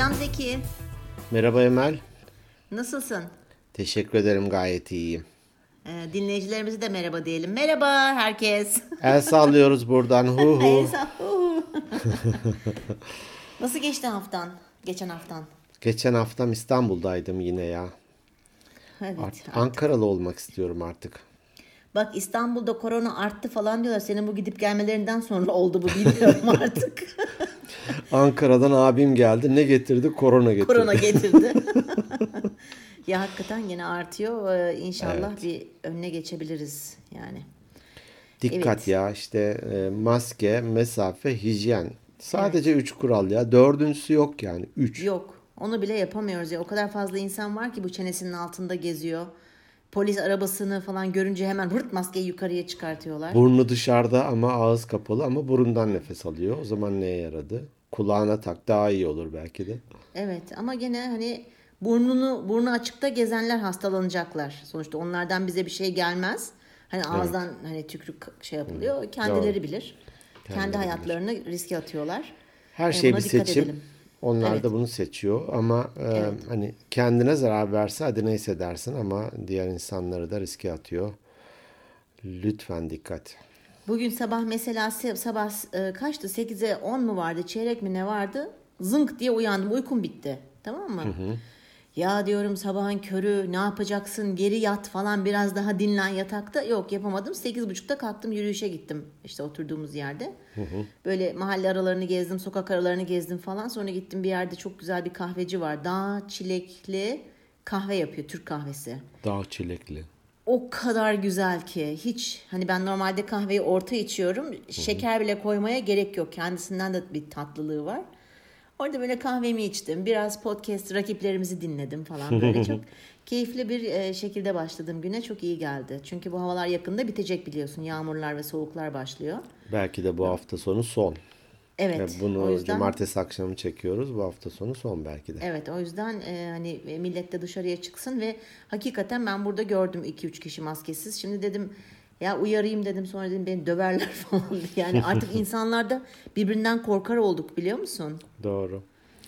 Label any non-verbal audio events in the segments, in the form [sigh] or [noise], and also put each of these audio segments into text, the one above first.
Selam Zeki. Merhaba Emel. Nasılsın? Teşekkür ederim gayet iyiyim. Ee, dinleyicilerimize de merhaba diyelim. Merhaba herkes. El sallıyoruz buradan. [laughs] Hu hu. [laughs] Nasıl geçti haftan? Geçen haftan. Geçen haftam İstanbul'daydım yine ya. Evet. Art- Ankaralı olmak istiyorum artık. Bak İstanbul'da korona arttı falan diyorlar. Senin bu gidip gelmelerinden sonra oldu bu bilmiyorum [laughs] artık. [laughs] Ankara'dan abim geldi. Ne getirdi? Korona getirdi. korona getirdi. [laughs] ya hakikaten yine artıyor. Ee, İnşallah bir önüne geçebiliriz yani. Dikkat Evet. ya işte e, maske, mesafe, hijyen. Sadece üç kural ya. Dördüncüsü yok yani. Üç. Yok. Onu bile yapamıyoruz ya. O kadar fazla insan var ki bu çenesinin altında geziyor. Polis arabasını falan görünce hemen hırt maskeyi yukarıya çıkartıyorlar. Burnu dışarıda ama ağız kapalı ama burundan nefes alıyor. O zaman neye yaradı? Kulağına tak daha iyi olur belki de. Evet ama gene hani burnunu burnu açıkta gezenler hastalanacaklar. Sonuçta onlardan bize bir şey gelmez. Hani ağızdan hani tükrük şey yapılıyor. Kendileri bilir. Kendi hayatlarını riske atıyorlar. Her E, şey bir seçim. edelim. Onlar Evet. da bunu seçiyor ama e, hani kendine zarar verse hadi neyse dersin ama diğer insanları da riske atıyor. Lütfen dikkat. Bugün sabah mesela se- sabah e, kaçtı? 8'e 10 mu vardı? Çeyrek mi ne vardı? Zınk diye uyandım. Uykum bitti. Tamam mı? Ya diyorum sabahın körü ne yapacaksın? Geri yat falan biraz daha dinlen yatakta. Yok yapamadım. 8.30'da kalktım yürüyüşe gittim. İşte oturduğumuz yerde. Böyle mahalle aralarını gezdim, sokak aralarını gezdim falan. Sonra gittim bir yerde çok güzel bir kahveci var. Dağ çilekli kahve yapıyor. Türk kahvesi Dağ çilekli. o kadar güzel ki hiç hani ben normalde kahveyi orta içiyorum. Şeker bile koymaya gerek yok. Kendisinden de bir tatlılığı var. Orada böyle kahvemi içtim. Biraz podcast rakiplerimizi dinledim falan böyle [laughs] çok keyifli bir e, şekilde başladım güne. Çok iyi geldi. Çünkü bu havalar yakında bitecek biliyorsun. Yağmurlar ve soğuklar başlıyor. Belki de bu hafta sonu son. Evet. Ve bunu o yüzden cumartesi akşamı çekiyoruz. Bu hafta sonu son belki de. Evet o yüzden e, hani e, millet de dışarıya çıksın ve hakikaten ben burada gördüm 2-3 kişi maskesiz. Şimdi dedim ya uyarayım dedim sonra dedim beni döverler [laughs] falan diye. Yani artık insanlarda birbirinden korkar olduk biliyor musun? Doğru.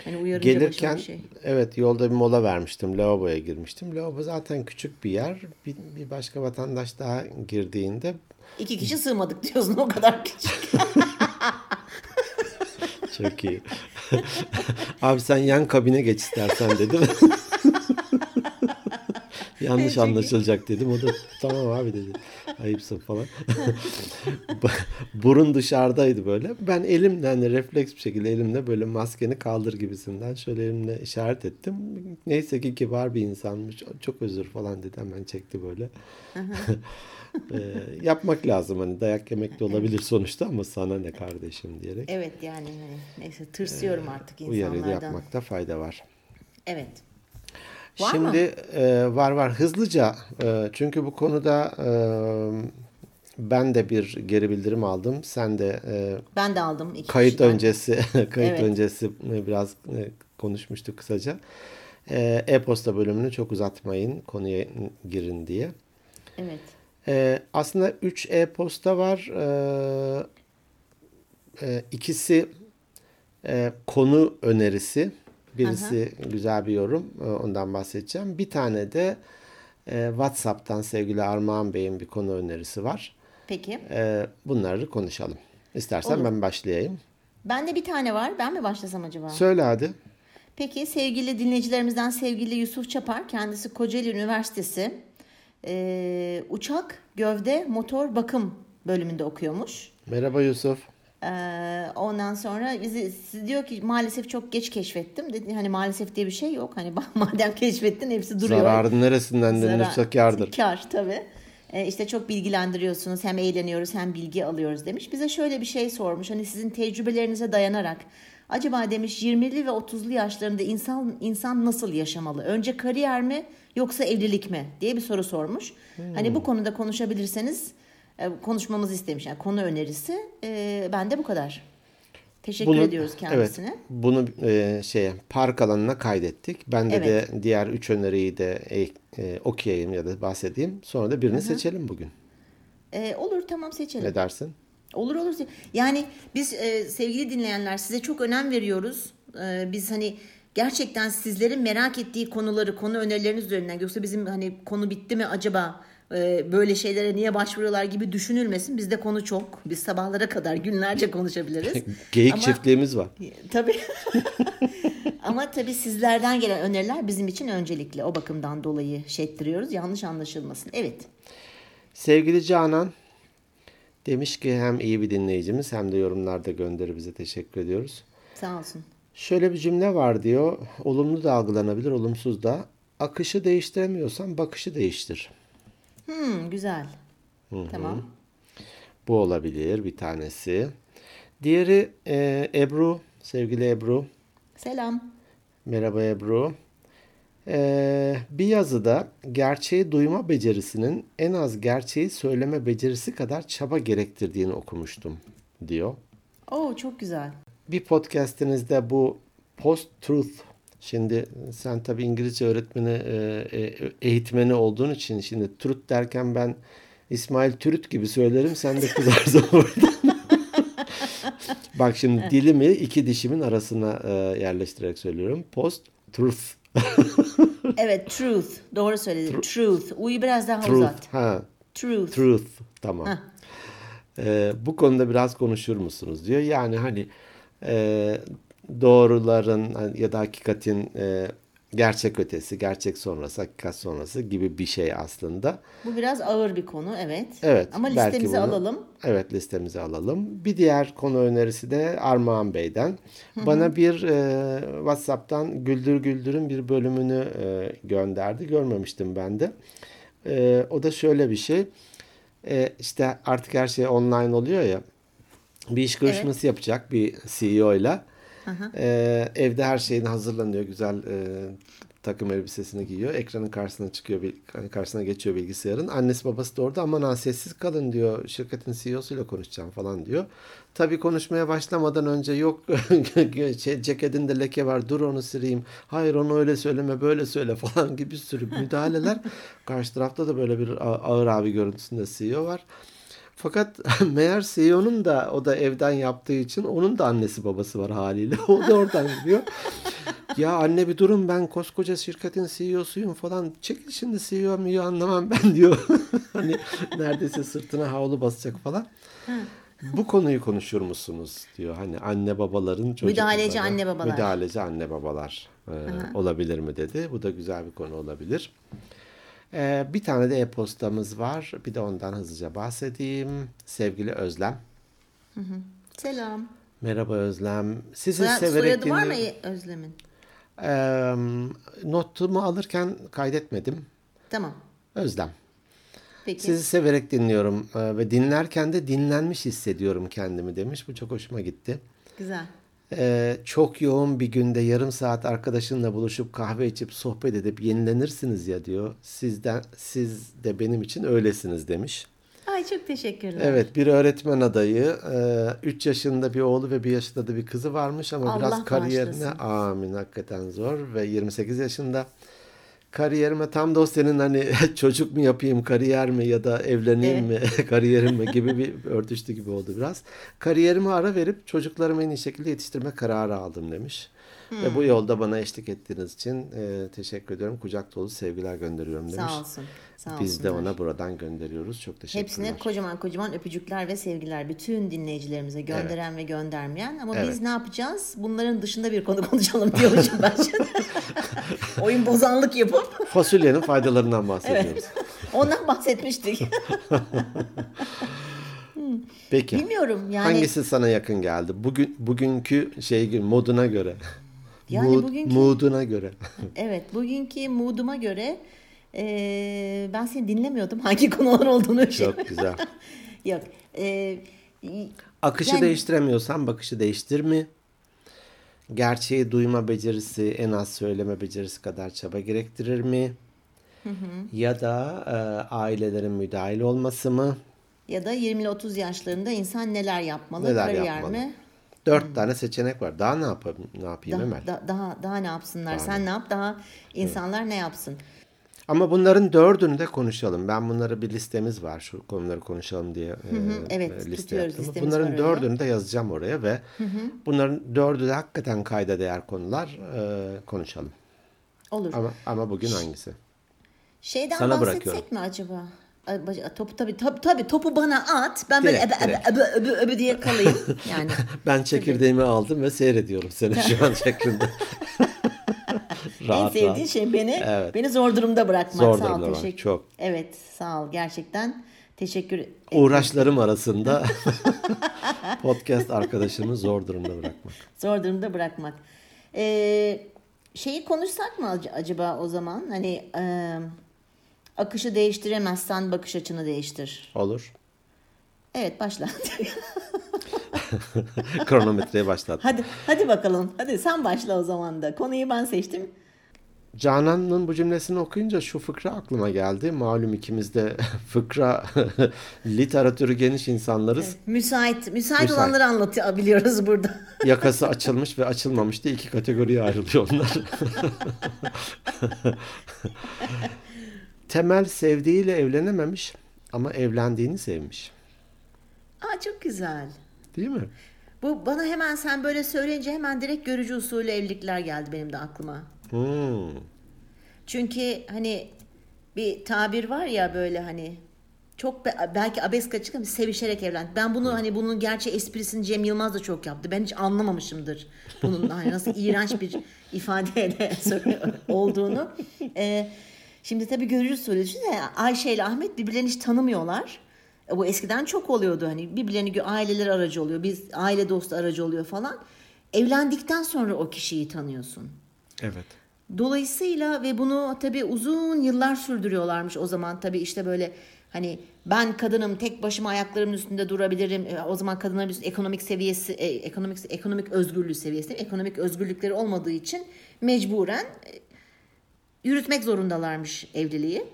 Hani uyarınca Gelirken bir şey. evet yolda bir mola vermiştim. Lavaboya girmiştim. Lavabo zaten küçük bir yer. Bir, bir başka vatandaş daha girdiğinde İki kişi sığmadık diyorsun o kadar küçük. [laughs] Çok iyi. [laughs] Abi sen yan kabine geç istersen dedim. Yanlış anlaşılacak dedim. O da tamam abi dedi. Ayıpsın falan. [laughs] Burun dışarıdaydı böyle. Ben elimle hani refleks bir şekilde elimle böyle maskeni kaldır gibisinden şöyle elimle işaret ettim. Neyse ki kibar bir insanmış. Çok özür falan dedi. Hemen çekti böyle. [laughs] Ee, yapmak lazım hani dayak yemek de olabilir sonuçta ama sana ne kardeşim diyerek evet yani hani neyse tırsıyorum artık uyarıyı da insanlardan. yapmakta fayda var. Evet. Var mı? Şimdi e, var var hızlıca e, çünkü bu konuda e, ben de bir geri bildirim aldım. Sen de e, Ben de aldım iki kayıt kişiden. öncesi [laughs] kayıt Evet. öncesi biraz e, konuşmuştuk kısaca. E, E-posta bölümünü çok uzatmayın konuya girin diye. Evet. E, aslında 3 e-posta var. E, e, ikisi e, konu önerisi. Birisi güzel bir yorum. e, Ondan bahsedeceğim. Bir tane de e, WhatsApp'tan sevgili Armağan Bey'in bir konu önerisi var. Peki. E, bunları konuşalım. İstersen Olur. ben başlayayım. Bende bir tane var. Ben mi başlasam acaba? Söyle hadi. Peki sevgili dinleyicilerimizden sevgili Yusuf Çapar kendisi Kocaeli Üniversitesi eee, uçak gövde motor bakım bölümünde okuyormuş. Merhaba Yusuf. Eee, ondan sonra bizi siz diyor ki maalesef çok geç keşfettim. Dedi hani maalesef diye bir şey yok. Hani [laughs] madem keşfettin hepsi duruyor. Zararın neresinden denilirse kârdır. Kar tabii. E, işte çok bilgilendiriyorsunuz. Hem eğleniyoruz hem bilgi alıyoruz demiş. Bize şöyle bir şey sormuş. Hani sizin tecrübelerinize dayanarak acaba demiş 20'li ve 30'lu yaşlarında insan insan nasıl yaşamalı? Önce kariyer mi yoksa evlilik mi diye bir soru sormuş. Hani bu konuda konuşabilirseniz konuşmamızı istemiş. Yani konu önerisi. E, ben de bu kadar. Teşekkür ediyoruz kendisine. Evet, bunu e, şeye park alanına kaydettik. Ben de, Evet. de diğer üç öneriyi de e, e, okuyayım ya da bahsedeyim. Sonra da birini seçelim bugün. E, olur tamam seçelim. Ne dersin? Olur olur. Yani biz e, sevgili dinleyenler size çok önem veriyoruz. E, biz hani gerçekten sizlerin merak ettiği konuları, konu önerileriniz üzerinden yoksa bizim hani konu bitti mi acaba e, böyle şeylere niye başvuruyorlar gibi düşünülmesin. Bizde konu çok. Biz sabahlara kadar günlerce konuşabiliriz. [laughs] Geyik Ama- çiftliğimiz var. [laughs] Tabii. [laughs] Ama tabii sizlerden gelen öneriler bizim için öncelikli. O bakımdan dolayı şey ettiriyoruz. Yanlış anlaşılmasın. Evet. Sevgili Canan demiş ki hem iyi bir dinleyicimiz hem de yorumlarda gönderi bize teşekkür ediyoruz. Sağ olsun. Şöyle bir cümle var diyor. Olumlu da algılanabilir, olumsuz da. Akışı değiştiremiyorsan bakışı değiştir. Hmm, güzel. Tamam. Bu olabilir bir tanesi. Diğeri e, Ebru, sevgili Ebru. Selam. Merhaba Ebru. Ee, bir yazıda gerçeği duyma becerisinin en az gerçeği söyleme becerisi kadar çaba gerektirdiğini okumuştum diyor. Oo çok güzel. Bir podcastinizde bu post-truth Şimdi sen tabii İngilizce öğretmeni, e, e, eğitmeni olduğun için şimdi truth derken ben İsmail Türüt gibi söylerim sen de kızarsın [laughs] oradan. Bak şimdi dilimi iki dişimin arasına e, yerleştirerek söylüyorum. Post-truth. [laughs] Evet truth. Doğru söyledin. Truth. U'yu biraz daha Truth. uzat. Ha, Truth. truth. Tamam. Ee, bu konuda biraz konuşur musunuz diyor. Yani hani e, doğruların hani ya da hakikatin e, gerçek ötesi, gerçek sonrası, hakikat sonrası gibi bir şey aslında. Bu biraz ağır bir konu evet. Evet. Ama belki listemizi bunu- alalım. Evet listemize alalım. Bir diğer konu önerisi de Armağan Bey'den. Bana bir e, WhatsApp'tan Güldür Güldür'ün bir bölümünü e, gönderdi. Görmemiştim ben de. E, o da şöyle bir şey. E, işte artık her şey online oluyor ya. Bir iş görüşmesi yapacak bir CEO ile. E, evde her şeyini hazırlanıyor. Güzel e, takım elbisesini giyiyor. Ekranın karşısına çıkıyor. bil- Karşısına geçiyor bilgisayarın. Annesi babası da orada. Aman ha sessiz kalın diyor. Şirketin CEO'suyla konuşacağım falan diyor. Tabii konuşmaya başlamadan önce yok [laughs] şey, ceketinde leke var dur onu sileyim. Hayır onu öyle söyleme böyle söyle falan gibi sürü müdahaleler. [laughs] Karşı tarafta da böyle bir ağır abi görüntüsünde CEO var. Fakat [laughs] meğer CEO'nun da o da evden yaptığı için onun da annesi babası var haliyle. [laughs] O da oradan gidiyor. ya anne bir durun ben koskoca şirketin CEO'suyum falan. Çekil şimdi CEO mu anlamam ben [laughs] diyor. hani neredeyse sırtına havlu basacak falan. Bu konuyu konuşur musunuz diyor. Hani anne babaların çocukları. Müdahaleci anne babalar. Müdahaleci anne babalar e, olabilir mi dedi. Bu da güzel bir konu olabilir. Ee, bir tane de e-postamız var. Bir de ondan hızlıca bahsedeyim. Sevgili Özlem. Selam. Merhaba Özlem. Sizi Soya- severek soyadı var mı. Özlem'in? Ee, notumu alırken kaydetmedim. Tamam. Özlem. Peki. Sizi severek dinliyorum ee, ve dinlerken de dinlenmiş hissediyorum kendimi demiş. Bu çok hoşuma gitti. Güzel. Ee, çok yoğun bir günde yarım saat arkadaşınla buluşup kahve içip sohbet edip yenilenirsiniz ya diyor. Sizden siz de benim için öylesiniz demiş. Ay çok teşekkürler. Evet bir öğretmen adayı. 3 yaşında bir oğlu ve 1 yaşında da bir kızı varmış ama Allah biraz kariyerine amin hakikaten zor ve 28 yaşında. Kariyerime tam da senin hani [laughs] çocuk mu yapayım kariyer mi ya da evleneyim mi [laughs] kariyerim mi gibi bir örtüştü gibi oldu biraz. Kariyerime ara verip çocuklarımı en iyi şekilde yetiştirme kararı aldım demiş. Ve Hmm. bu yolda bana eşlik ettiğiniz için e, teşekkür ediyorum. Kucak dolu sevgiler gönderiyorum demiş. Sağ olsun. Sağ Biz de ona buradan gönderiyoruz. Çok teşekkürler. Hepsine kocaman kocaman öpücükler ve sevgiler bütün dinleyicilerimize gönderen ve göndermeyen. Ama biz Evet. ne yapacağız? Bunların dışında bir konu [laughs] konuşalım diyormuşum ben şimdi. [laughs] Oyun bozanlık yapıp Fasulyenin faydalarından bahsediyoruz. ondan bahsetmiştik. [laughs] Peki. Bilmiyorum yani. Hangisi sana yakın geldi? Bugün bugünkü şey moduna göre. Yani Mood- bugünkü- mooduna göre. [laughs] Evet bugünkü mooduma göre eee, ben seni dinlemiyordum hangi konular olduğunu. Çok güzel. [laughs] Yok. eee, Akışı Yani- değiştiremiyorsan bakışı değiştir mi? Gerçeği duyma becerisi en az söyleme becerisi kadar çaba gerektirir mi? Ya da e, ailelerin müdahil olması mı? Ya da 20 ile 30 yaşlarında insan neler yapmalı? Neler kariyer yapmalı? mi? Dört tane seçenek var. Daha ne yapayım, ne yapayım Daha, Emel? da- daha daha ne yapsınlar? Sen ne yap? Daha insanlar ne yapsın? Ama bunların dördünü de konuşalım. Ben bunları bir listemiz var. Şu konuları konuşalım diye e, evet, e, liste yaptım. Bunların öyle. dördünü de yazacağım oraya ve bunların dördü de hakikaten kayda değer konular. E, konuşalım. Olur. Ama ama bugün hangisi? Şeyden Sana bahsetsek bırakıyorum. mi acaba? Topu tabii tabii, tabii topu bana at. Ben böyle Direkt, öbe, direkt. öbe, öbe, öbe diye kalayım. [laughs] Yani Ben çekirdeğimi aldım ve seyrediyorum seni şu an şeklinde. [laughs] en rahat sevdiğin rahat. şey beni Evet. beni zor durumda bırakmak. Zor sağ ol, durumda bırak, teşekkür. çok. Evet, sağ ol gerçekten. Teşekkür Uğraşlarım arasında [laughs] podcast arkadaşımı zor durumda bırakmak. Zor durumda bırakmak. Ee, şeyi konuşsak mı ac- acaba o zaman? Hani e, akışı değiştiremezsen bakış açını değiştir. Olur. Evet başla. [laughs] Kronometreyi başlat. hadi hadi bakalım. Hadi sen başla o zaman da. Konuyu ben seçtim. Canan'ın bu cümlesini okuyunca şu fıkra aklıma geldi. Malum ikimiz de [laughs] fıkra [laughs] literatürü geniş insanlarız. Müsait, müsait, Müsait. olanları anlatabiliyoruz burada. Yakası açılmış ve açılmamış diye iki kategoriye ayrılıyor onlar. Temel sevdiğiyle evlenememiş ama evlendiğini sevmiş. Aa çok güzel. Değil mi? Bu bana hemen sen böyle söyleyince hemen direkt görücü usulü evlilikler geldi benim de aklıma. Hmm. Çünkü hani bir tabir var ya böyle hani çok be- belki abesk açık ama sevişerek evlendi. Ben bunu hani bunun gerçi esprisini Cem Yılmaz da çok yaptı. Ben hiç anlamamışımdır bunun hani nasıl iğrenç bir ifadeyle [laughs] olduğunu. Ee, şimdi tabii görücü usulü düşünsene Ayşe ile Ahmet birbirlerini hiç tanımıyorlar. E, Bu eskiden çok oluyordu hani birbirlerini aileler aracı oluyor. Biz aile dostu aracı oluyor falan. Evlendikten sonra o kişiyi tanıyorsun. Evet. Dolayısıyla ve bunu tabii uzun yıllar sürdürüyorlarmış o zaman tabii işte böyle hani ben kadınım tek başıma ayaklarımın üstünde durabilirim. E, O zaman kadınların üstünde ekonomik seviyesi e, ekonomik ekonomik özgürlüğü seviyesi ekonomik özgürlükleri olmadığı için mecburen yürütmek zorundalarmış evliliği.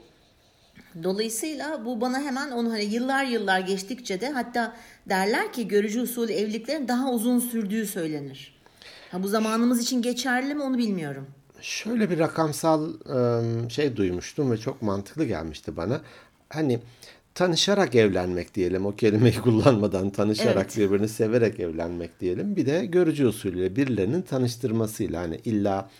Dolayısıyla bu bana hemen onu hani yıllar yıllar geçtikçe de hatta derler ki görücü usulü evliliklerin daha uzun sürdüğü söylenir. Ha bu zamanımız için geçerli mi onu bilmiyorum. Şöyle bir rakamsal ım, şey duymuştum ve çok mantıklı gelmişti bana. Hani tanışarak evlenmek diyelim. O kelimeyi [laughs] kullanmadan tanışarak Evet. birbirini severek evlenmek diyelim. Bir de görücü usulüyle birilerinin tanıştırmasıyla hani illa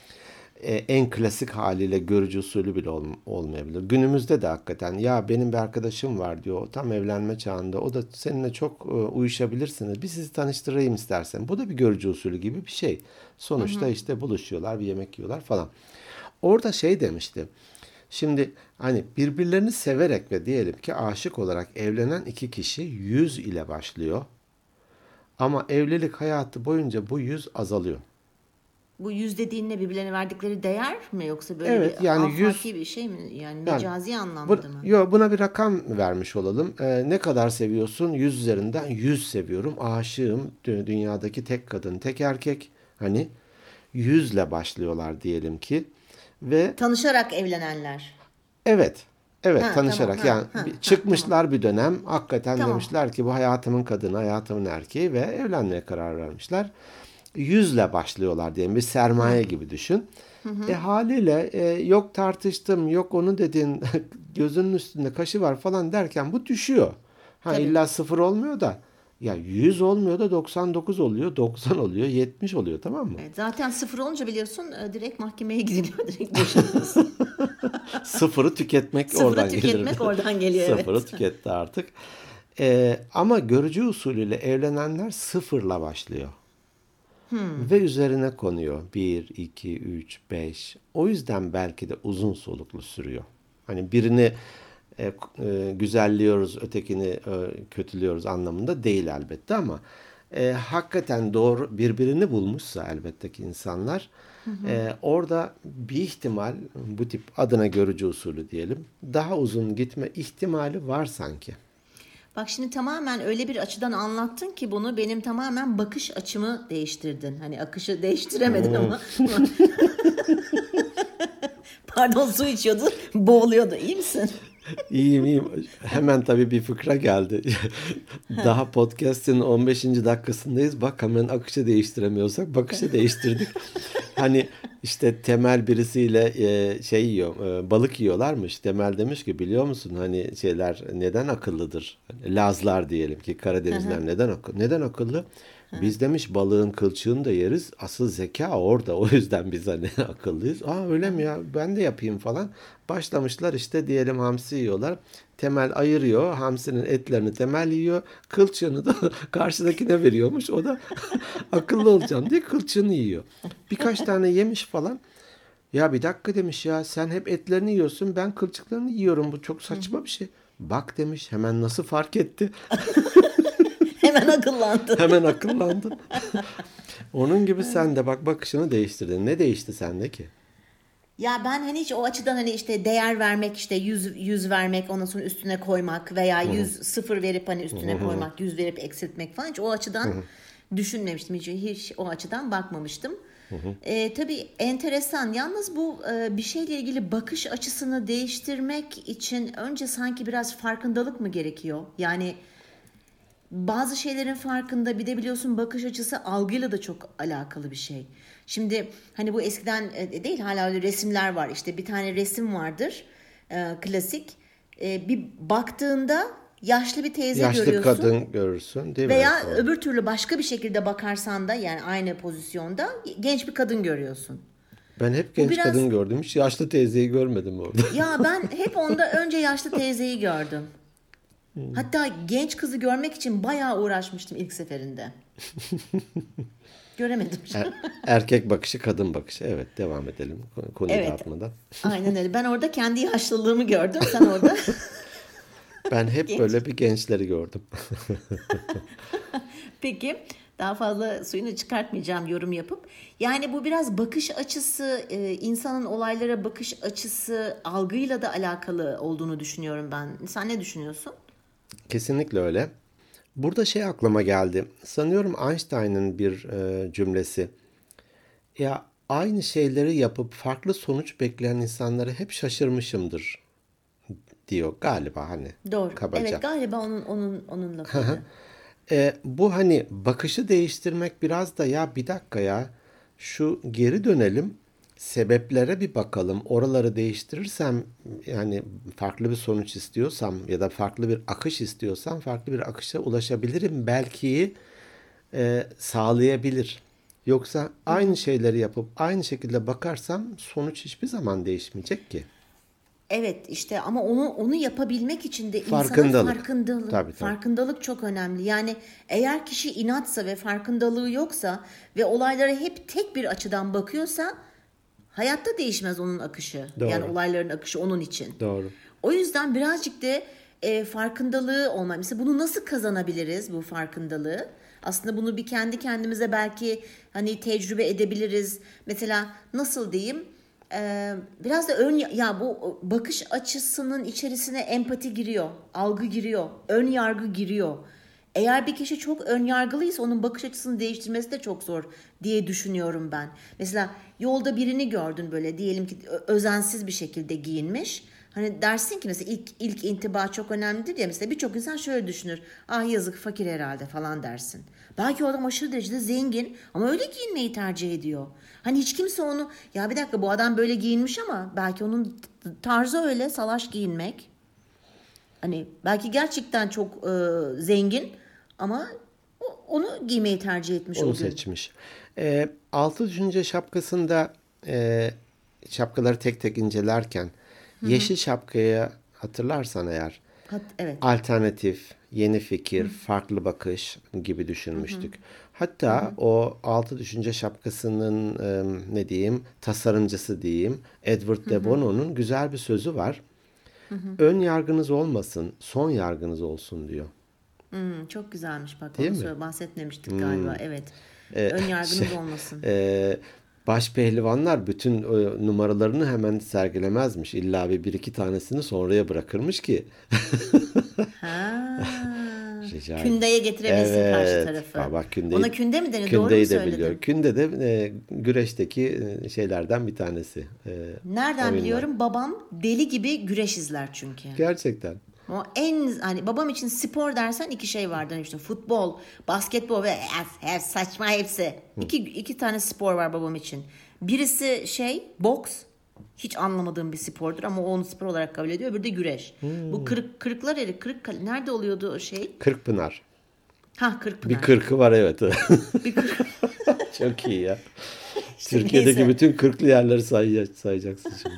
e, en klasik haliyle görücü usulü bile ol- olmayabilir. Günümüzde de hakikaten ya benim bir arkadaşım var diyor tam evlenme çağında o da seninle çok e, uyuşabilirsiniz. Bir sizi tanıştırayım istersen. Bu da bir görücü usulü gibi bir şey. Sonuçta işte buluşuyorlar bir yemek yiyorlar falan. Orada şey demişti. Şimdi hani birbirlerini severek ve diyelim ki aşık olarak evlenen iki kişi yüz ile başlıyor. Ama evlilik hayatı boyunca bu yüz azalıyor. Bu yüz dediğinle birbirlerine verdikleri değer mi yoksa böyle Evet, bir yani yüz- bir şey mi? Yani, Yani mecazi Bu, anlamda mı? yo, buna bir rakam vermiş olalım. Ee, ne kadar seviyorsun? 100 üzerinden 100 seviyorum. Aşığım. Dü- Dünyadaki tek kadın, tek erkek. Hani 100 ile başlıyorlar diyelim ki. Ve Tanışarak evlenenler. evet. Evet Ha, tanışarak tamam, ha, yani ha, çıkmışlar bir dönem hakikaten Tamam. demişler ki bu hayatımın kadını, hayatımın erkeği ve evlenmeye karar vermişler. Yüzle başlıyorlar diyelim bir sermaye gibi düşün. E haliyle e, yok tartıştım, yok onu dedin, [laughs] gözünün üstünde kaşı var falan derken bu düşüyor. Ha Tabii. illa sıfır olmuyor da ya 100 olmuyor da 99 oluyor, 90 oluyor, 70 oluyor tamam mı? Evet, zaten sıfır olunca biliyorsun e, direkt mahkemeye [laughs] gidiliyor. Direkt. [laughs] Sıfırı tüketmek Sıfırı oradan tüketmek gelir. oradan geliyor, evet. Sıfırı tüketti artık. Ee, ama görücü usulüyle evlenenler sıfırla başlıyor. Hmm. Ve üzerine konuyor. 1, 2, 3, 5. O yüzden belki de uzun soluklu sürüyor. Hani birini e, e, güzelliyoruz, ötekini e, kötülüyoruz anlamında değil elbette ama e, hakikaten doğru birbirini bulmuşsa elbette ki insanlar e, orada bir ihtimal bu tip adına görücü usulü diyelim daha uzun gitme ihtimali var sanki. Bak şimdi tamamen öyle bir açıdan anlattın ki bunu benim tamamen bakış açımı değiştirdin. Hani akışı değiştiremedin ama. [laughs] Pardon su içiyordu, boğuluyordu. İyi misin? İyiyim iyiyim. Hemen tabii bir fıkra geldi. [laughs] Daha podcast'in 15. dakikasındayız. Bak hemen akışı değiştiremiyorsak bakışı değiştirdik. Hani işte Temel birisiyle e, şey yiyor, e, balık yiyorlarmış. Temel demiş ki biliyor musun hani şeyler neden akıllıdır? Lazlar diyelim ki Karadenizler neden akıllı? Neden akıllı? [laughs] Biz demiş balığın kılçığını da yeriz. Asıl zeka orada. O yüzden biz hani [laughs] akıllıyız. Aa öyle mi ya? Ben de yapayım falan. Başlamışlar işte diyelim hamsi yiyorlar. Temel ayırıyor. Hamsinin etlerini temel yiyor. Kılçığını da [laughs] karşıdakine veriyormuş. O da akıllı olacağım diye kılçığını yiyor. Birkaç tane yemiş falan. Ya bir dakika demiş ya sen hep etlerini yiyorsun ben kılçıklarını yiyorum. Bu çok saçma bir şey. Bak demiş hemen nasıl fark etti. Hemen akıllandı. Hemen akıllandın. Onun gibi sen de bak bakışını değiştirdin. Ne değişti sende ki? Ya ben hani hiç o açıdan hani işte değer vermek işte yüz, yüz vermek ondan sonra üstüne koymak veya yüz sıfır verip hani üstüne koymak yüz verip eksiltmek falan hiç o açıdan düşünmemiştim. Hiç, hiç o açıdan bakmamıştım. Ee, tabii enteresan. Yalnız bu e, bir şeyle ilgili bakış açısını değiştirmek için önce sanki biraz farkındalık mı gerekiyor? Yani bazı şeylerin farkında bir de biliyorsun bakış açısı algıyla da çok alakalı bir şey. Şimdi hani bu eskiden e, değil hala öyle resimler var. İşte bir tane resim vardır e, klasik. E, bir baktığında yaşlı bir teyze Yaşlı görüyorsun. kadın görürsün değil mi? Veya öbür türlü başka bir şekilde bakarsan da yani aynı pozisyonda genç bir kadın görüyorsun. Ben hep genç biraz- kadın gördüm. Hiç yaşlı teyzeyi görmedim orada. Ya ben [laughs] hep onda önce yaşlı teyzeyi gördüm. Hatta genç kızı görmek için bayağı uğraşmıştım ilk seferinde. [laughs] Göremedim. Er- erkek bakışı, kadın bakışı. Evet, devam edelim konuyu Evet. dağıtmadan. Aynen öyle. Ben orada kendi yaşlılığımı gördüm. Sen [laughs] orada. Ben hep böyle bir gençleri gördüm. [laughs] Peki daha fazla suyunu çıkartmayacağım yorum yapıp. Yani bu biraz bakış açısı, e, insanın olaylara bakış açısı algıyla da alakalı olduğunu düşünüyorum ben. Sen ne düşünüyorsun? Kesinlikle öyle. Burada şey aklıma geldi. Sanıyorum Einstein'ın bir e, cümlesi. Ya aynı şeyleri yapıp farklı sonuç bekleyen insanları hep şaşırmışımdır diyor galiba hani. Doğru. Kabaca. Evet galiba onun onun onun lafıydı. E, bu hani bakışı değiştirmek biraz da ya bir dakika ya şu geri dönelim sebeplere bir bakalım. Oraları değiştirirsem yani farklı bir sonuç istiyorsam ya da farklı bir akış istiyorsam farklı bir akışa ulaşabilirim. Belki e, sağlayabilir. Yoksa aynı şeyleri yapıp aynı şekilde bakarsam sonuç hiçbir zaman değişmeyecek ki. Evet işte ama onu onu yapabilmek için de insana Farkındalık. farkındalık Tabii, tabii. farkındalık çok önemli. Yani eğer kişi inatsa ve farkındalığı yoksa ve olaylara hep tek bir açıdan bakıyorsa hayatta değişmez onun akışı. Doğru. Yani olayların akışı onun için. Doğru. O yüzden birazcık da e, farkındalığı olma. Mesela bunu nasıl kazanabiliriz bu farkındalığı? Aslında bunu bir kendi kendimize belki hani tecrübe edebiliriz. Mesela nasıl diyeyim? Ee, biraz da ön ya bu bakış açısının içerisine empati giriyor, algı giriyor, ön yargı giriyor. Eğer bir kişi çok ön yargılıysa onun bakış açısını değiştirmesi de çok zor diye düşünüyorum ben. Mesela yolda birini gördün böyle diyelim ki özensiz bir şekilde giyinmiş. Hani dersin ki mesela ilk ilk intiba çok önemlidir ya mesela birçok insan şöyle düşünür. Ah yazık fakir herhalde falan dersin. Belki o adam aşırı derecede zengin ama öyle giyinmeyi tercih ediyor. Hani hiç kimse onu ya bir dakika bu adam böyle giyinmiş ama belki onun tarzı öyle salaş giyinmek. Hani belki gerçekten çok e, zengin ama onu giymeyi tercih etmiş Onu o gün. seçmiş. Ee, altı düşünce şapkasında e, şapkaları tek tek incelerken yeşil şapkaya hatırlarsan eğer Hat, evet. alternatif, yeni fikir, farklı bakış gibi düşünmüştük. Hatta o altı düşünce şapkasının e, ne diyeyim tasarımcısı diyeyim Edward de Bono'nun güzel bir sözü var. Ön yargınız olmasın, son yargınız olsun diyor. Hmm, çok güzelmiş bak Değil onu mi? söyle- bahsetmemiştik galiba evet. Ee, Ön yargınız şey, olmasın. e, baş pehlivanlar bütün e, numaralarını hemen sergilemezmiş. İlla bir, bir iki tanesini sonraya bırakırmış ki Ha. [laughs] Acayip. Kündeye getirebilsin Evet. karşı tarafı. Aa, bak kündeyi- Ona künde mi deniyor? Doğru mu Kündeyi de biliyor. Künde de e, güreşteki e, şeylerden bir tanesi. E, Nereden oyunlar. biliyorum? Babam deli gibi güreş izler çünkü. Gerçekten. O en hani babam için spor dersen iki şey vardı hani işte futbol, basketbol ve her saçma hepsi. İki, iki tane spor var babam için. Birisi şey boks. Hiç anlamadığım bir spordur ama onu spor olarak kabul ediyor. Bir de güreş. Bu kırık kırıklar yeri kırık kale- nerede oluyordu o şey? Kırkpınar. Ha Kırkpınar. Bir kırkı var evet. [laughs] Bir kırk- Çok iyi ya. İşte Türkiye'deki neyse. bütün kırklı yerleri say sayacaksın şimdi.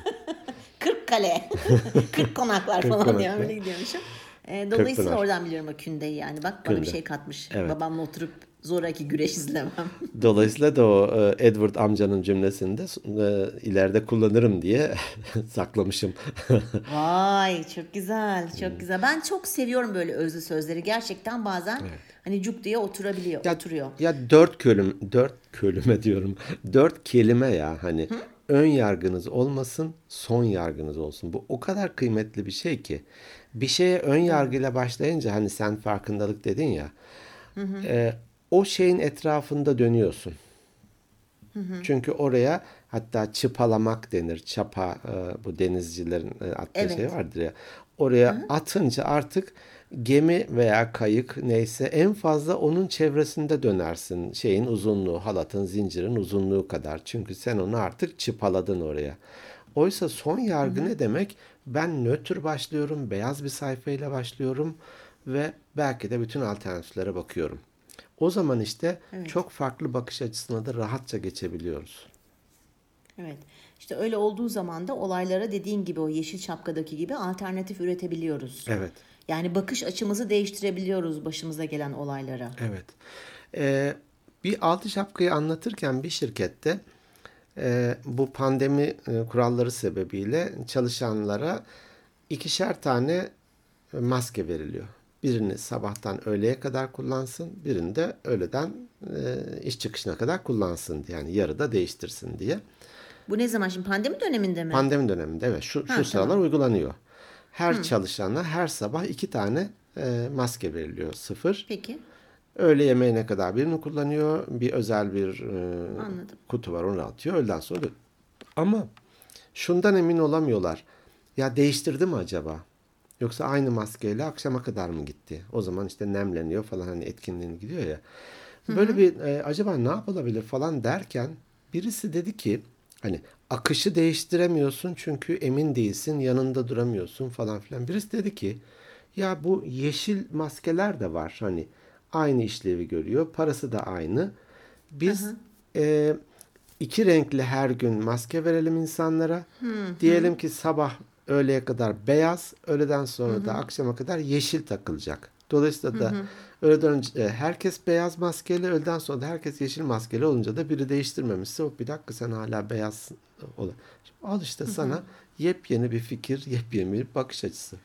Kale. [laughs] Kırk konaklar falan konaklar. diye öyle gidiyormuşum. E, dolayısıyla oradan biliyorum o kündeyi yani. Bak bana bir Künde. şey katmış. Evet. Babamla oturup zoraki güreş izlemem. [laughs] Dolayısıyla da o e, Edward amcanın cümlesinde e, ileride kullanırım diye [laughs] saklamışım. Vay çok güzel Hmm. çok güzel. Ben çok seviyorum böyle özlü sözleri. Gerçekten bazen hani cuk diye oturabiliyor. Ya, oturuyor. ya dört kölüm, dört kölüme diyorum. Dört kelime ya hani ön yargınız olmasın, son yargınız olsun. Bu o kadar kıymetli bir şey ki. Bir şeye ön yargıyla başlayınca hani sen farkındalık dedin ya. e, o şeyin etrafında dönüyorsun. Çünkü oraya hatta çıpalamak denir. Çapa e, bu denizcilerin e, attığı Evet. şey vardır ya. Oraya atınca artık gemi veya kayık neyse en fazla onun çevresinde dönersin. Şeyin uzunluğu, halatın, zincirin uzunluğu kadar. Çünkü sen onu artık çıpaladın oraya. Oysa son yargı ne demek? Ben nötr başlıyorum, beyaz bir sayfayla başlıyorum ve belki de bütün alternatiflere bakıyorum. O zaman işte çok farklı bakış açısına da rahatça geçebiliyoruz. Evet. İşte öyle olduğu zaman da olaylara dediğin gibi o yeşil şapkadaki gibi alternatif üretebiliyoruz. Evet. Yani bakış açımızı değiştirebiliyoruz başımıza gelen olaylara. Evet. Ee, bir altı şapkayı anlatırken bir şirkette e, bu pandemi e, kuralları sebebiyle çalışanlara ikişer tane maske veriliyor. Birini sabahtan öğleye kadar kullansın, birini de öğleden e, iş çıkışına kadar kullansın diye. Yani yarıda değiştirsin diye. Bu ne zaman şimdi pandemi döneminde mi? Pandemi döneminde evet şu, şu tamam. sıralar uygulanıyor. Her çalışana her sabah iki tane e, maske veriliyor sıfır. Peki. Öğle yemeğine kadar birini kullanıyor. Bir özel bir e, Anladım. kutu var onu atıyor. Öğleden sonra ama şundan emin olamıyorlar. Ya değiştirdi mi acaba? Yoksa aynı maskeyle akşama kadar mı gitti? O zaman işte nemleniyor falan hani etkinliğini gidiyor ya. Böyle bir e, acaba ne yapılabilir falan derken birisi dedi ki hani akışı değiştiremiyorsun çünkü emin değilsin yanında duramıyorsun falan filan. Birisi dedi ki ya bu yeşil maskeler de var hani aynı işlevi görüyor parası da aynı. Biz e, iki renkli her gün maske verelim insanlara. Diyelim ki sabah öğleye kadar beyaz, öğleden sonra da akşama kadar yeşil takılacak. Dolayısıyla da öğleden önce e, herkes beyaz maskeli, öğleden sonra da herkes yeşil maskeli olunca da biri değiştirmemişse o bir dakika sen hala beyaz ol. Şimdi Al işte sana yepyeni bir fikir, [laughs] yepyeni bir bakış açısı.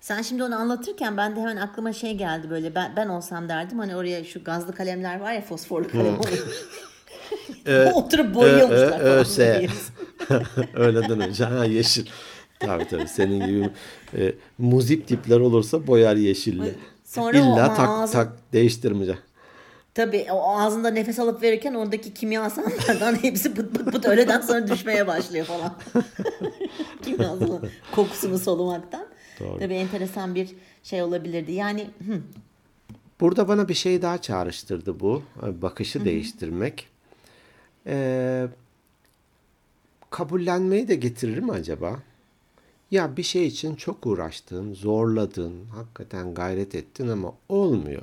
Sen şimdi onu anlatırken ben de hemen aklıma şey geldi böyle ben, ben olsam derdim hani oraya şu gazlı kalemler var ya fosforlu kalem oluyor. [laughs] [laughs] Oturup boyuyormuşlar. Ö- ö- öse. diye. Öğleden önce ha yeşil. Tabii tabii senin gibi e, muzip tipler olursa boyar yeşille. Sonra İlla tak ağzı- tak değiştirmeyecek. Tabii o ağzında nefes alıp verirken oradaki kimyasallardan [laughs] hepsi pıt pıt pıt öğleden sonra düşmeye başlıyor falan. [laughs] Kimyasalın kokusunu solumaktan. Doğru. Tabii enteresan bir şey olabilirdi. Yani hı, Burada bana bir şey daha çağrıştırdı bu. e, Bakışı değiştirmek. Ee, kabullenmeyi de getirir mi acaba? Ya bir şey için çok uğraştın, zorladın, hakikaten gayret ettin ama olmuyor.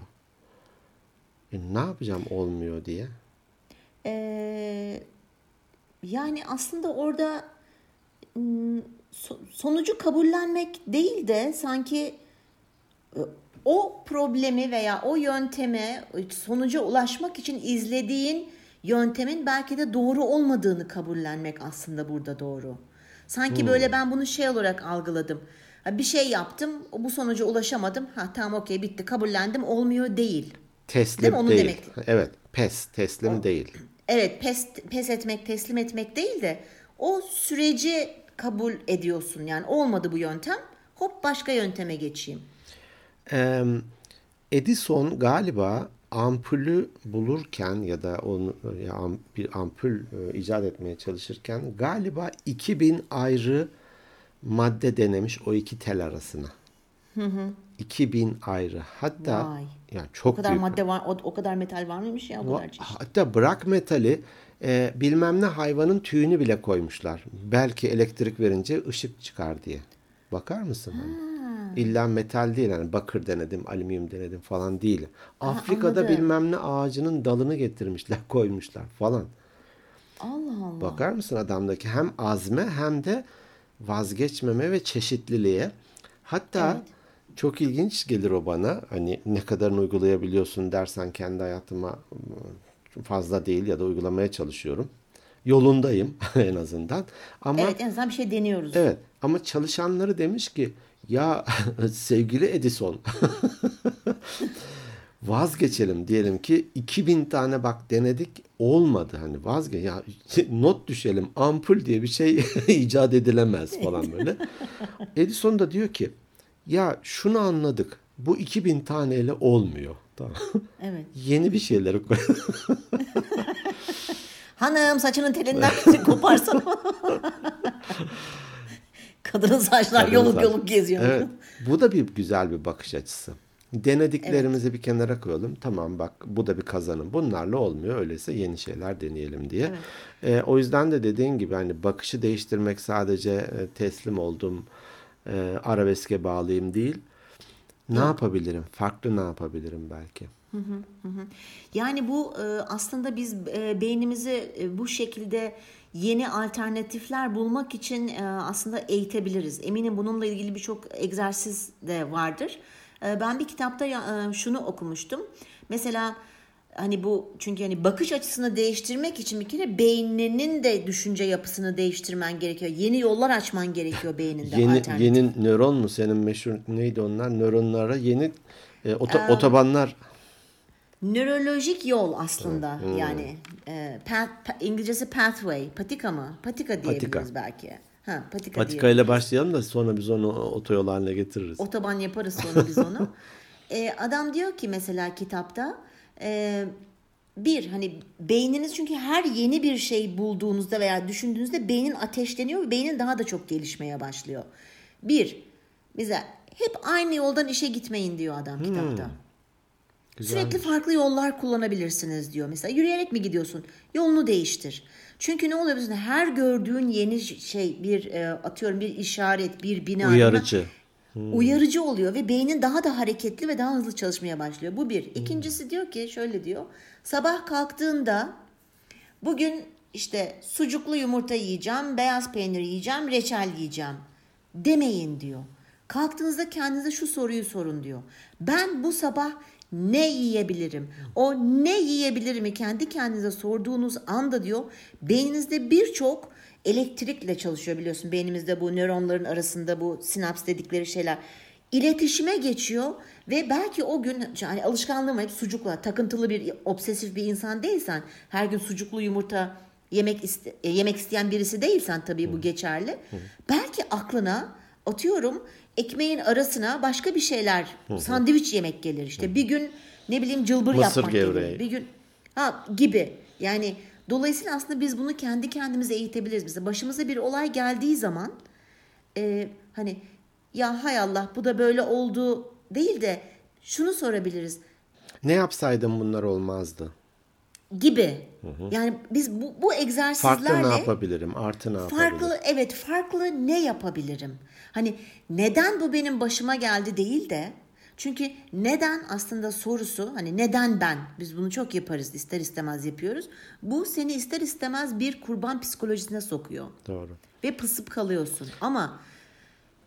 E, ne yapacağım olmuyor diye? Ee, yani aslında orada sonucu kabullenmek değil de sanki e, o problemi veya o yönteme sonuca ulaşmak için izlediğin yöntemin belki de doğru olmadığını kabullenmek aslında burada doğru. Sanki böyle ben bunu şey olarak algıladım. Bir şey yaptım, bu sonuca ulaşamadım. Ha tamam okey bitti kabullendim olmuyor değil. Teslim Değil mi? Onu değil. demek. Evet, pes, teslim değil. Evet pes, pes etmek, teslim etmek değil de o süreci kabul ediyorsun. Yani olmadı bu yöntem, hop başka yönteme geçeyim. Ee, Edison galiba ampulü bulurken ya da onu ya bir ampul e, icat etmeye çalışırken galiba 2000 ayrı madde denemiş o iki tel arasına. Hı hı. 2000 ayrı. Hatta Vay. yani çok O kadar büyük. madde var, o, o kadar metal var mıymış ya o kadar çeşit. Hatta bırak metali e, bilmem ne hayvanın tüyünü bile koymuşlar. Belki elektrik verince ışık çıkar diye. Bakar mısın? Hani? İlla metal değil yani bakır denedim, alüminyum denedim falan değil. Afrika'da anladım. bilmem ne ağacının dalını getirmişler, [laughs] koymuşlar falan. Allah Allah. Bakar mısın adamdaki hem azme hem de vazgeçmeme ve çeşitliliğe. Hatta çok ilginç gelir o bana. Hani ne kadarını uygulayabiliyorsun dersen kendi hayatıma ıı, fazla değil ya da uygulamaya çalışıyorum. Yolundayım [laughs] en azından. Ama Evet en azından bir şey deniyoruz. Evet ama çalışanları demiş ki ya [laughs] sevgili Edison [laughs] vazgeçelim diyelim ki 2000 tane bak denedik olmadı hani vazge ya [laughs] not düşelim ampul diye bir şey icat edilemez falan böyle. Edison da diyor ki ya şunu anladık bu 2000 taneyle olmuyor. Tamam. Evet. Yeni bir şeyleri koy. Hanım saçının telinden koparsana. Kadının saçlar Kadın yoluk saç. yoluk geziyor. Evet. Bu da bir güzel bir bakış açısı. Denediklerimizi bir kenara koyalım. Tamam bak bu da bir kazanım. Bunlarla olmuyor. Öyleyse yeni şeyler deneyelim diye. Ee, o yüzden de dediğin gibi hani bakışı değiştirmek sadece e, teslim oldum, e, arabeske bağlayayım değil. Ne yapabilirim? Farklı ne yapabilirim belki? Yani bu e, aslında biz e, beynimizi e, bu şekilde yeni alternatifler bulmak için e, aslında eğitebiliriz. Eminim bununla ilgili birçok egzersiz de vardır. E, Ben bir kitapta e, şunu okumuştum. Mesela hani bu çünkü hani bakış açısını değiştirmek için bir kere beyninin de düşünce yapısını değiştirmen gerekiyor. Yeni yollar açman gerekiyor beyninde. Yeni yeni nöron mu senin meşhur neydi onlar? Nöronlara yeni e, oto- otobanlar Nörolojik yol aslında yani e, path, pa- İngilizcesi pathway, patika mı? Patika diyebiliriz Patika. belki. Ha, patika, Patika ile başlayalım da sonra biz onu otoyol haline getiririz. Otoban yaparız sonra biz onu. [laughs] E, adam diyor ki mesela kitapta e, bir hani beyniniz çünkü her yeni bir şey bulduğunuzda veya düşündüğünüzde beynin ateşleniyor ve beynin daha da çok gelişmeye başlıyor. Bir, bize hep aynı yoldan işe gitmeyin diyor adam kitapta. Güzel. Sürekli farklı yollar kullanabilirsiniz diyor. Mesela yürüyerek mi gidiyorsun? Yolunu değiştir. Çünkü ne oluyor bizim her gördüğün yeni şey bir e, atıyorum bir işaret, bir bina Uyarıcı. uyarıcı oluyor ve beynin daha da hareketli ve daha hızlı çalışmaya başlıyor. Bu bir. İkincisi diyor ki şöyle diyor. Sabah kalktığında bugün işte sucuklu yumurta yiyeceğim, beyaz peynir yiyeceğim, reçel yiyeceğim demeyin diyor. Kalktığınızda kendinize şu soruyu sorun diyor. Ben bu sabah ne yiyebilirim? O ne yiyebilirimi kendi kendinize sorduğunuz anda diyor beyninizde birçok elektrikle çalışıyor biliyorsun. Beynimizde bu nöronların arasında bu sinaps dedikleri şeyler iletişime geçiyor ve belki o gün yani alışkanlığım hep sucukla takıntılı bir obsesif bir insan değilsen her gün sucuklu yumurta yemek iste, e, yemek isteyen birisi değilsen tabii bu geçerli. Belki aklına atıyorum ekmeğin arasına başka bir şeyler sandviç yemek gelir işte. Bir gün ne bileyim cılbır Mısır yapmak gevreği. gelir bir gün ha gibi. Yani dolayısıyla aslında biz bunu kendi kendimize eğitebiliriz. Mesela başımıza bir olay geldiği zaman e, hani ya hay Allah bu da böyle oldu. değil de şunu sorabiliriz. Ne yapsaydım bunlar olmazdı. Gibi. Yani biz bu, bu egzersizlerle Farklı ne yapabilirim? Artı ne yapabilirim? farklı evet farklı ne yapabilirim? Hani neden bu benim başıma geldi değil de çünkü neden aslında sorusu hani neden ben biz bunu çok yaparız ister istemez yapıyoruz. Bu seni ister istemez bir kurban psikolojisine sokuyor Doğru. ve pısıp kalıyorsun. Ama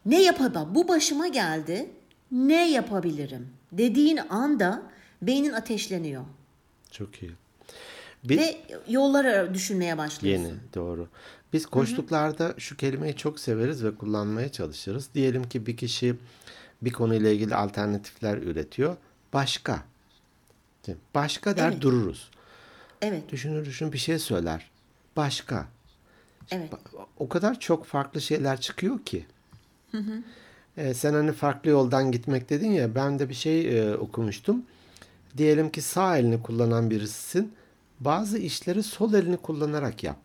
ne yapaba bu başıma geldi ne yapabilirim dediğin anda beynin ateşleniyor Çok iyi. Bir, ve yolları düşünmeye başlıyorsun. Yeni, doğru. Biz koçluklarda şu kelimeyi çok severiz ve kullanmaya çalışırız. Diyelim ki bir kişi bir konuyla ilgili alternatifler üretiyor. Başka. Başka der Evet. dururuz. Evet, Düşünür düşün bir şey söyler. Başka. evet. O kadar çok farklı şeyler çıkıyor ki. E, sen hani farklı yoldan gitmek dedin ya ben de bir şey e, okumuştum. Diyelim ki sağ elini kullanan birisisin. Bazı işleri sol elini kullanarak yap.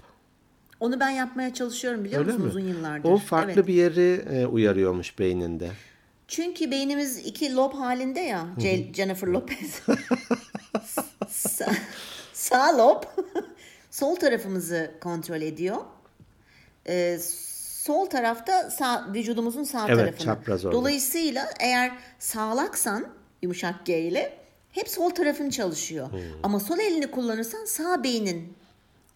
Onu ben yapmaya çalışıyorum biliyor Öyle musun mi? uzun yıllardır. O farklı Evet. bir yeri e, uyarıyormuş beyninde. Çünkü beynimiz iki lob halinde ya. Ce- Jennifer Lopez. [laughs] Sa- sağ lob [laughs] sol tarafımızı kontrol ediyor. Ee, sol tarafta sağ vücudumuzun sağ Evet, tarafını. çapraz orada. Dolayısıyla eğer sağlaksan yumuşak G ile hep sol tarafın çalışıyor. Hmm. Ama sol elini kullanırsan sağ beynin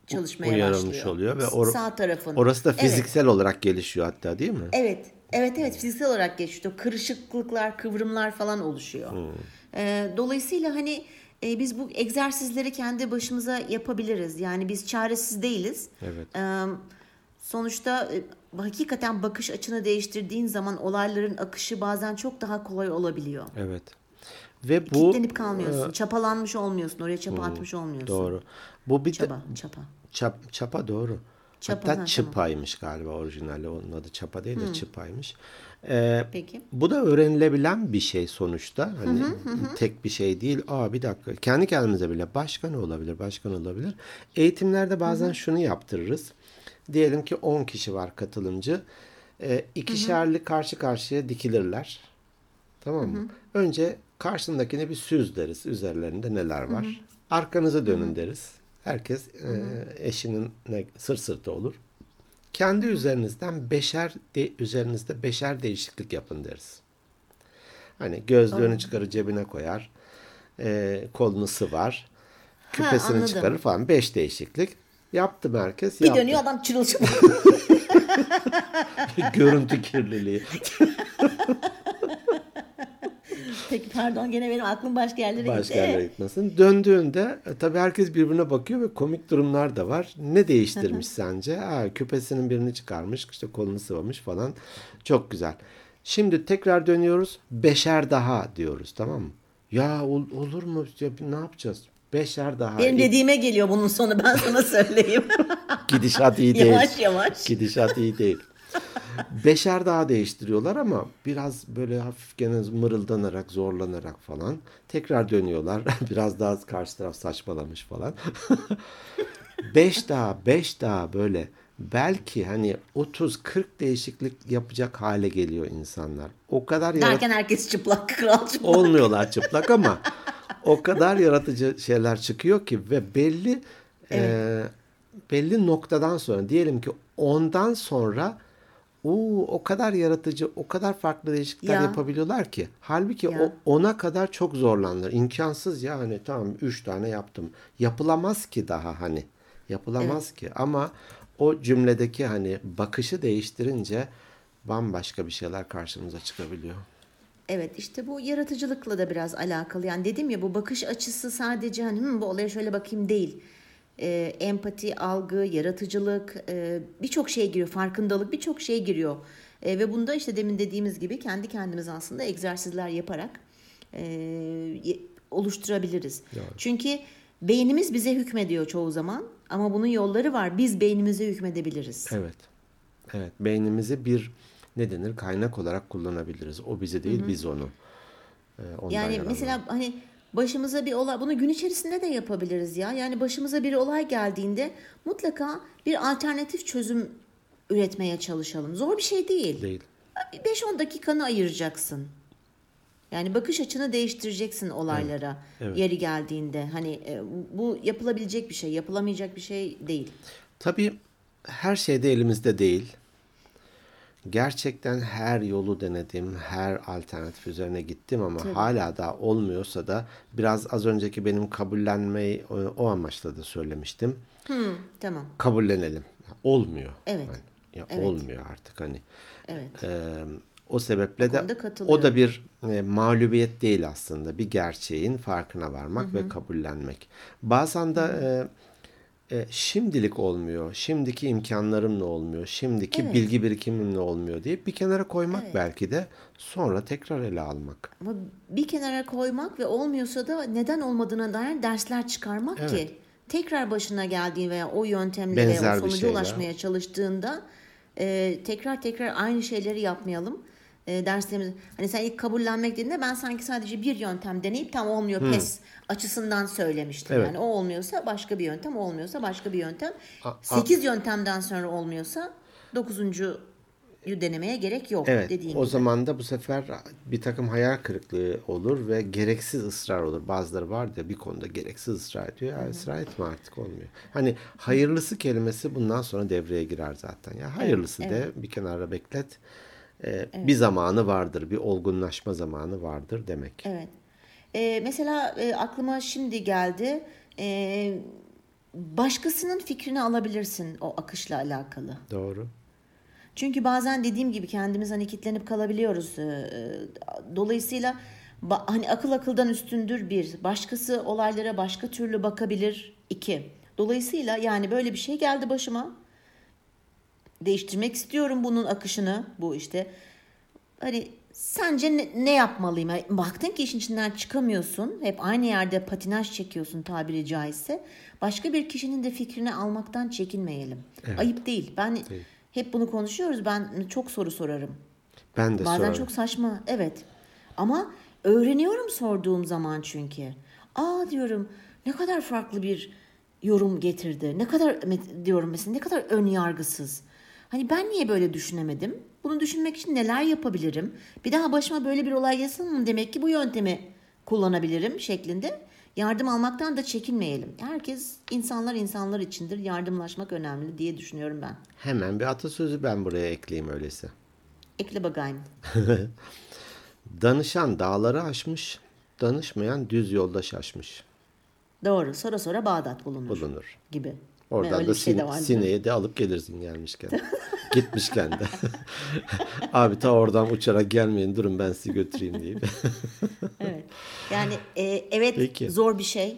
çalışmaya Uyarılmış başlıyor. oluyor ve or- sağ tarafın. Orası da Evet. fiziksel olarak gelişiyor hatta değil mi? Evet. Evet evet fiziksel olarak geçiyor. Kırışıklıklar, kıvrımlar falan oluşuyor. Hmm. Ee, dolayısıyla hani e, biz bu egzersizleri kendi başımıza yapabiliriz. Yani biz çaresiz değiliz. Evet. Ee, sonuçta e, hakikaten bakış açını değiştirdiğin zaman olayların akışı bazen çok daha kolay olabiliyor. Evet. Ve bu Kitlenip kalmıyorsun. çapalanmış olmuyorsun. Oraya çapa atmış olmuyorsun. Hmm. doğru. Bu bir de- Çaba, çapa. Çap, çapa doğru. Çapa, Hatta ha, tamam. çıpaymış galiba orijinali. Onun adı çapa değil de çıpaymış. Ee, Peki. bu da öğrenilebilen bir şey sonuçta. Hani tek bir şey değil. Aa bir dakika. Kendi kendimize bile başka ne olabilir? Başka ne olabilir? Eğitimlerde bazen şunu yaptırırız. Diyelim ki 10 kişi var katılımcı. Ee, ikişerli karşı karşıya dikilirler. Tamam mı? Önce karşındakine bir süz deriz. Üzerlerinde neler var. Arkanıza dönün deriz. Herkes e, eşinin ne, sır sırtı olur. Kendi üzerinizden beşer de, üzerinizde beşer değişiklik yapın deriz. Hani gözlüğünü çıkarır cebine koyar. e, kolunu sıvar. Küpesini anladım. çıkarır falan. Beş değişiklik. Yaptı herkes. Bir yaptı. dönüyor adam çırılçıplak. [laughs] Görüntü kirliliği. [laughs] Peki pardon gene benim aklım başka yerlere Başka gitti. yerlere gitmesin. Döndüğünde e, tabii herkes birbirine bakıyor ve komik durumlar da var. Ne değiştirmiş sence? Ha, küpesinin birini çıkarmış, işte kolunu sıvamış falan. Çok güzel. Şimdi tekrar dönüyoruz. Beşer daha diyoruz tamam mı? Ya ol- olur mu? Ya, ne yapacağız? Beşer daha. Benim dediğime geliyor bunun sonu ben sana söyleyeyim. [laughs] Gidişat iyi değil. yavaş yavaş. Gidişat iyi değil. Beşer daha değiştiriyorlar ama biraz böyle hafif gene mırıldanarak, zorlanarak falan. Tekrar dönüyorlar. [laughs] biraz daha karşı taraf saçmalamış falan. [laughs] beş daha, beş daha böyle belki hani 30-40 değişiklik yapacak hale geliyor insanlar. O kadar yarat- Derken herkes çıplak, kral çıplak. olmuyorlar çıplak ama o kadar yaratıcı şeyler çıkıyor ki ve belli e, belli noktadan sonra diyelim ki ondan sonra uu, o kadar yaratıcı, o kadar farklı değişiklikler Ya. yapabiliyorlar ki. Halbuki Ya. o ona kadar çok zorlanır. İmkansız ya hani tamam üç tane yaptım. Yapılamaz ki daha hani. Yapılamaz ki ama o cümledeki hani bakışı değiştirince bambaşka bir şeyler karşımıza çıkabiliyor. Evet işte bu yaratıcılıkla da biraz alakalı. Yani dedim ya bu bakış açısı sadece hani "Hmm, bu olaya şöyle bakayım değil. Ee, empati, algı, yaratıcılık e, birçok şey giriyor. Farkındalık birçok şey giriyor. E, ve bunda işte demin dediğimiz gibi kendi kendimiz aslında egzersizler yaparak e, oluşturabiliriz. Çünkü beynimiz bize hükmediyor çoğu zaman. Ama bunun yolları var. Biz beynimize hükmedebiliriz. Evet. Evet. Beynimizi bir ne denir kaynak olarak kullanabiliriz. O bizi değil biz onu. Ee, Yani mesela hani başımıza bir olay bunu gün içerisinde de yapabiliriz ya. Yani başımıza bir olay geldiğinde mutlaka bir alternatif çözüm üretmeye çalışalım. Zor bir şey değil. değil. 5-10 dakikanı ayıracaksın. Yani bakış açını değiştireceksin olaylara yeri geldiğinde. Hani e, bu yapılabilecek bir şey, yapılamayacak bir şey değil. Tabii her şey de elimizde değil. Gerçekten her yolu denedim, her alternatif üzerine gittim ama hala da olmuyorsa da biraz az önceki benim kabullenmeyi o, o amaçla da söylemiştim. Tamam. Kabullenelim. Olmuyor. Evet. Yani, ya Evet. Olmuyor artık hani. Evet. Ee, o sebeple de o da bir e, mağlubiyet değil aslında. Bir gerçeğin farkına varmak ve kabullenmek. Bazen de e, e, şimdilik olmuyor. Şimdiki imkanlarımla olmuyor. Şimdiki Evet. bilgi birikimimle olmuyor diye bir kenara koymak belki de sonra tekrar ele almak. Ama bir kenara koymak ve olmuyorsa da neden olmadığına dair dersler çıkarmak ki tekrar başına geldiği veya o yöntemle Benzer veya o sonuca ulaşmaya çalıştığında e, tekrar tekrar aynı şeyleri yapmayalım. E, derslerimiz hani sen ilk kabullenmek dediğinde ben sanki sadece bir yöntem deneyip tam olmuyor pes açısından söylemiştim. Evet. Yani o olmuyorsa başka bir yöntem, o olmuyorsa başka bir yöntem. A- a- 8 yöntemden sonra olmuyorsa 9. denemeye gerek yok Evet dediğin o gibi. zaman da bu sefer bir takım hayal kırıklığı olur ve gereksiz ısrar olur. Bazıları var ya bir konuda gereksiz ısrar ediyor. Ya ısrar etme artık olmuyor. Hani hayırlısı kelimesi bundan sonra devreye girer zaten. Ya hayırlısı de bir kenara beklet. Ee, Bir zamanı vardır, bir olgunlaşma zamanı vardır demek. Evet. Ee, mesela e, aklıma şimdi geldi. Ee, başkasının fikrini alabilirsin o akışla alakalı. Doğru. Çünkü bazen dediğim gibi kendimiz hani kitlenip kalabiliyoruz. Ee, e, Dolayısıyla hani akıl akıldan üstündür bir. Başkası olaylara başka türlü bakabilir iki. Dolayısıyla yani böyle bir şey geldi başıma. Değiştirmek istiyorum bunun akışını. Bu işte hani sence ne, ne yapmalıyım? Yani baktın ki işin içinden çıkamıyorsun. Hep aynı yerde patinaj çekiyorsun tabiri caizse. Başka bir kişinin de fikrini almaktan çekinmeyelim. Ayıp değil. Ben hep bunu konuşuyoruz. Ben çok soru sorarım. Ben de Bazen sorarım. çok saçma. Evet. Ama öğreniyorum sorduğum zaman çünkü. Aa diyorum ne kadar farklı bir yorum getirdi. Ne kadar diyorum mesela ne kadar ön yargısız. Hani ben niye böyle düşünemedim? Bunu düşünmek için neler yapabilirim? Bir daha başıma böyle bir olay gelsin mı? Demek ki bu yöntemi kullanabilirim şeklinde. Yardım almaktan da çekinmeyelim. Herkes insanlar insanlar içindir. Yardımlaşmak önemli diye düşünüyorum ben. Hemen bir atasözü ben buraya ekleyeyim öyleyse. Ekle bakayım. [laughs] Danışan dağları aşmış, danışmayan düz yolda şaşmış Doğru. Sonra sonra Bağdat bulunur. bulunur. gibi. Oradan da bir şey de sin- sineği de alıp gelirsin gelmişken. Gitmişken de. [laughs] Abi ta oradan uçarak gelmeyin durun ben sizi götüreyim deyip. [laughs] Evet. Yani e, evet Peki. zor bir şey.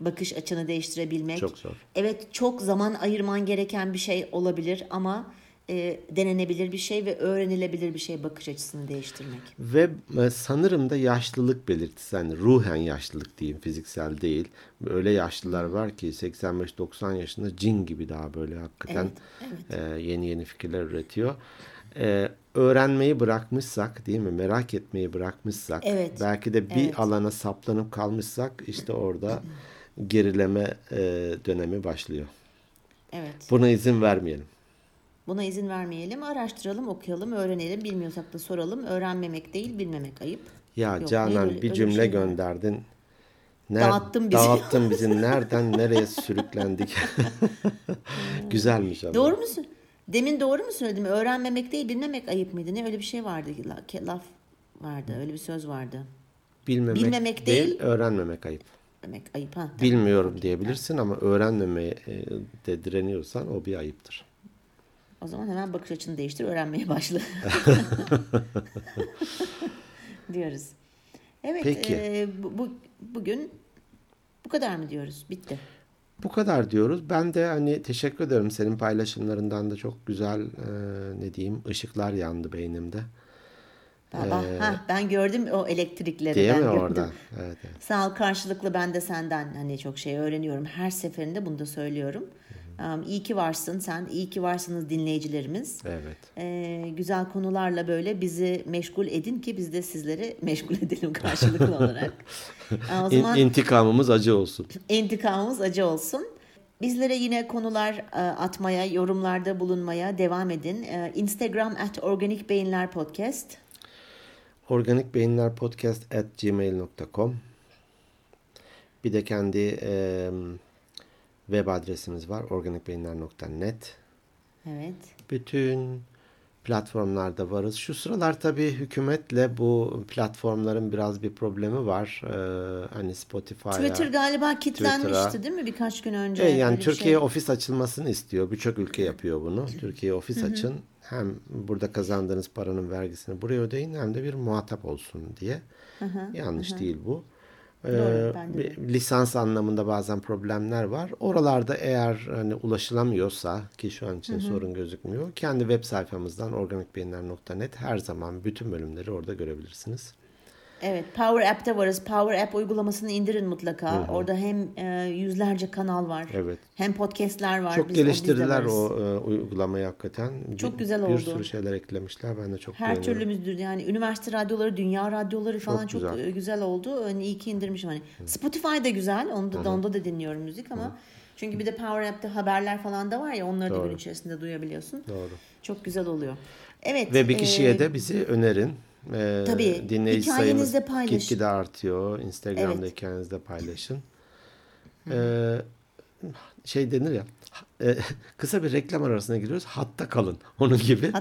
Bakış açını değiştirebilmek. Çok zor. Evet çok zaman ayırman gereken bir şey olabilir ama e, denenebilir bir şey ve öğrenilebilir bir şey bakış açısını değiştirmek. Ve e, sanırım da yaşlılık belirtisi. Yani ruhen yaşlılık diyeyim fiziksel değil. Öyle yaşlılar var ki 85-90 yaşında cin gibi daha böyle hakikaten e, yeni yeni fikirler üretiyor. E, öğrenmeyi bırakmışsak değil mi? Merak etmeyi bırakmışsak Evet. belki de bir Evet. alana saplanıp kalmışsak işte orada gerileme e, dönemi başlıyor. Evet. Buna izin vermeyelim. Buna izin vermeyelim. Araştıralım, okuyalım, öğrenelim. Bilmiyorsak da soralım. Öğrenmemek değil, bilmemek ayıp. Ya Yok, Canan öyle- bir cümle şey var. gönderdin. Dağıttın bizi. Dağıttın bizi. [laughs] Nereden nereye sürüklendik? [laughs] Güzelmiş ama. Doğru mu? Demin doğru mu söyledim? Öğrenmemek değil, bilmemek ayıp mıydı? Ne öyle bir şey vardı. Laf vardı. Öyle bir söz vardı. Bilmemek, Bilmemek değil, değil. öğrenmemek ayıp. Demek ayıp ha. Bilmiyorum diyebilirsin ama öğrenmemeye e, de direniyorsan o bir ayıptır. O zaman hemen bakış açını değiştir, öğrenmeye başla. [laughs] diyoruz. Evet, Peki. e, bu, bu- bugün bu kadar mı diyoruz? Bitti. Bu kadar diyoruz. Ben de hani teşekkür ederim. Senin paylaşımlarından da çok güzel e, ne diyeyim ışıklar yandı beynimde. Ben, ah, ha, ben gördüm o elektrikleri. Değil ben mi gördüm. orada? Evet, evet. Sağ ol karşılıklı ben de senden hani çok şey öğreniyorum. Her seferinde bunu da söylüyorum. Um, iyi ki varsın sen, iyi ki varsınız dinleyicilerimiz. Evet. Ee, güzel konularla böyle bizi meşgul edin ki biz de sizleri meşgul [laughs] edelim karşılıklı [laughs] olarak. O zaman intikamımız acı olsun. intikamımız acı olsun. Bizlere yine konular e, atmaya, yorumlarda bulunmaya devam edin. E, Instagram at Organik Beyinler Podcast. Organik Beyinler Podcast at gmail.com Bir de kendi e, web adresimiz var. organikbeyinler.net Evet. Bütün platformlarda varız. Şu sıralar tabii hükümetle bu platformların biraz bir problemi var. Ee, hani Spotify'a. Twitter galiba kilitlenmişti değil mi birkaç gün önce? E, yani Türkiye şey. ofis açılmasını istiyor. Birçok ülke yapıyor bunu. Türkiye ofis açın. Hem burada kazandığınız paranın vergisini buraya ödeyin hem de bir muhatap olsun diye. Yanlış değil bu. Ee, Doğru, bir lisans anlamında bazen problemler var. Oralarda eğer hani ulaşılamıyorsa ki şu an için sorun gözükmüyor. Kendi web sayfamızdan organikbeyinler.net her zaman bütün bölümleri orada görebilirsiniz. Evet, Power App'te varız. Power App uygulamasını indirin mutlaka. Orada hem e, yüzlerce kanal var. Evet. Hem podcast'ler var. Çok Biz- geliştirdiler o e, uygulamayı hakikaten. Çok Bir- güzel Bir oldu. sürü şeyler eklemişler. Ben de çok Her türlü müzdür yani üniversite radyoları, dünya radyoları falan çok, güzel. güzel. güzel oldu. Hani iyi ki indirmişim hani. Spotify da güzel. Onda da onda da dinliyorum müzik ama çünkü bir de Power App'te haberler falan da var ya onları da Doğru. gün içerisinde duyabiliyorsun. Doğru. Çok güzel oluyor. Evet. Ve bir e, kişiye de bizi önerin. Ee, Tabii, Dinleyici sayımız gitgide artıyor. Instagram'da Evet. hikayenizde paylaşın. Ee, şey denir ya e, [laughs] kısa bir reklam arasına giriyoruz. Hatta kalın. [laughs] Onun gibi.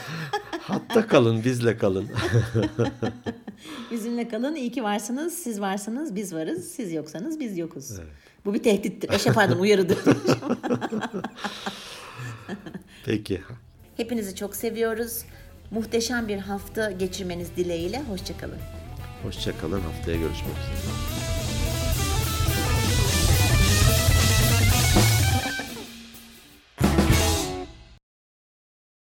[laughs] Hatta kalın. Bizle kalın. Bizimle kalın. İyi ki varsınız. Siz varsınız. Biz varız. Siz yoksanız biz yokuz. Bu bir tehdittir. Eşe pardon uyarıdır. Peki. Hepinizi çok seviyoruz. Muhteşem bir hafta geçirmeniz dileğiyle. Hoşçakalın. Hoşçakalın. Haftaya görüşmek üzere.